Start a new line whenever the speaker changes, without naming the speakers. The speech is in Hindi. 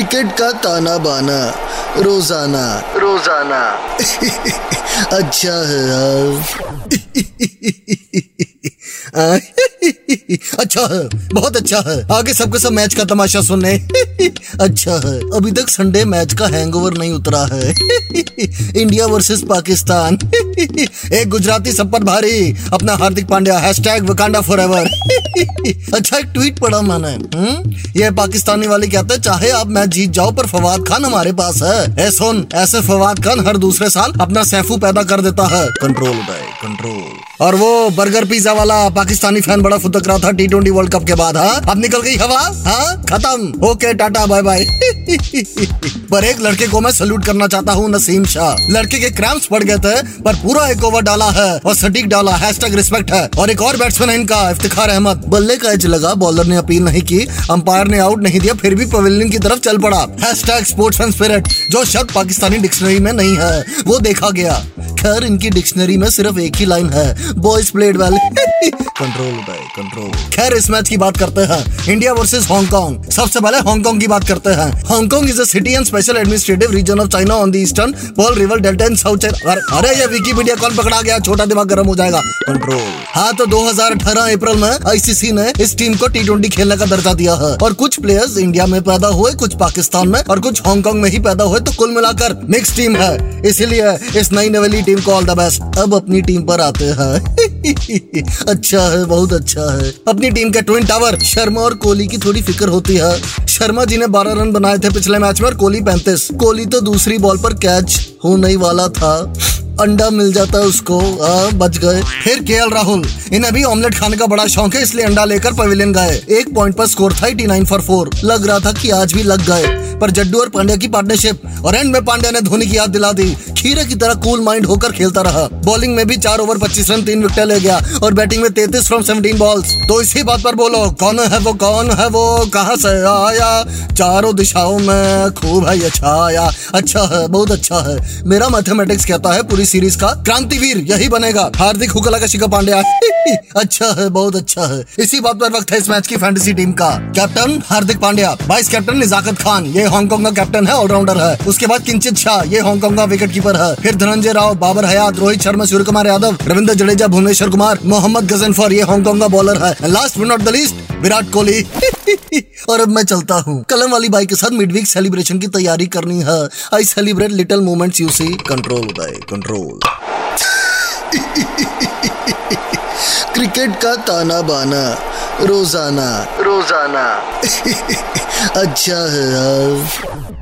क्रिकेट का ताना बाना। रोज़ाना। रोज़ाना। अच्छा है यार। अच्छा है। बहुत अच्छा है। आगे सबके सब मैच का तमाशा सुनने अच्छा है, अभी तक संडे मैच का हैंगओवर नहीं उतरा है। इंडिया वर्सेस पाकिस्तान एक गुजराती सब भारी, अपना Hardik Pandya hashtag Wakanda forever अच्छा एक ट्वीट पढ़ा मैंने हम्म? ये पाकिस्तानी वाले कहते हैं, चाहे आप मैच जीत जाओ, पर फवाद खान हमारे पास है। ए, सुन, ऐसे फवाद खान हर दूसरे साल अपना सैफू पैदा कर देता है। कंट्रोल उदय कंट्रोल और वो बर्गर पिज्जा वाला पाकिस्तानी फ़ैन बड़ा फुदक रहा था टी ट्वेंटी वर्ल्ड कप के बाद हाँ? अब निकल गई हवा हाँ? खत्म। ओके टाटा बाय बाय पर एक लड़के को मैं सल्यूट करना चाहता हूँ, नसीम शाह। लड़के के क्रैम्स पड़ गए थे, पर पूरा एक ओवर डाला है और सटीक डाला हैशटैग रिस्पेक्ट है। और एक और बैट्समैन है इनका, इफ्तिखार अहमद। बल्ले का एज लगा बॉलर ने अपील नहीं की अंपायर ने आउट नहीं दिया, फिर भी पवेलियन की तरफ़ चल पड़ा। हैशटैग स्पोर्ट्समैन स्पिरिट जो शब्द पाकिस्तानी डिक्शनरी में नहीं है, वो देखा गया। खैर, इनकी डिक्शनरी में सिर्फ़ एक ही लाइन है boys played well control control खैर, इस मैच की बात करते हैं। इंडिया वर्सेज हांगकांग सबसे पहले हांगकांग की बात करते हैं। Hong Kong is a city and special administrative region of China on the eastern Pearl River delta in south अरे ये विकीपीडिया कौन पकड़ा गया? छोटा दिमाग गर्म हो जाएगा। कंट्रोल हाँ तो 2018 अप्रैल में आईसीसी ने इस टीम को टी खेलने का दर्जा दिया है। और कुछ प्लेयर्स इंडिया में पैदा हुए, कुछ पाकिस्तान में और कुछ हांगकांग में ही पैदा हुए तो कुल मिलाकर मिक्स टीम है। इसीलिए इस नई नवेली टीम को ऑल द बेस्ट अब अपनी टीम पर आते हैं। अच्छा है, बहुत अच्छा है। अपनी टीम के ट्विन टावर शर्मा और कोहली की थोड़ी फ़िक्र होती है। शर्मा जी ने 12 रन बनाए थे पिछले मैच में और कोहली 35 कोहली तो दूसरी बॉल पर कैच होने वाला था। अंडा मिल जाता है उसको आ, बच गए। फिर के राहुल इन्हें भी ऑमलेट खाने का बड़ा शौक है इसलिए अंडा लेकर पवेलियन गए। एक पॉइंट पर स्कोर था एटी नाइन फॉर फोर लग रहा था कि आज भी लग गए। पर जड्डू और पांड्या की पार्टनरशिप और एंड में पांड्या ने धोनी की याद दिला दी। खीरे की तरह कूल माइंड होकर खेलता रहा। बॉलिंग में भी चार ओवर पच्चीस रन तीन विकेट ले गया और बैटिंग में तैतीस फ्रॉम सेवनटीन बॉल्स तो इसी बात पर बोलो कौन है वो कौन है वो कहाँ से आया? चारों दिशाओं में खूब है ये छाया। अच्छा है बहुत अच्छा है। मेरा मैथमेटिक्स कहता है पूरी सीरीज़ का क्रांतिवीर यही बनेगा। हार्दिक हुकला का शिखा पांड्या। अच्छा है, बहुत अच्छा है। इसी बात पर वक्त है इस मैच की फैंटेसी टीम का। Captain Hardik Pandya vice captain Nizakat Khan, ये हांगकांग का कैप्टन है ऑलराउंडर है। उसके बाद किंचित शाह, ये हांगकांग का विकेट कीपर है। फिर धनंजय राव, बाबर हयात, रोहित शर्मा सूर्य कुमार यादव, रविंद्र जडेजा, भुवनेश्वर कुमार, मोहम्मद गजनफर, ये हांगकांग का बॉलर है। Last but not the least Virat Kohli. और अब मैं चलता हूँ। कलम वाली बाइक के साथ मिड वीक सेलिब्रेशन की तैयारी करनी है। I celebrate little moments you see control Uday control cricket का ताना बाना रोज़ाना। रोज़ाना। अच्छा है यार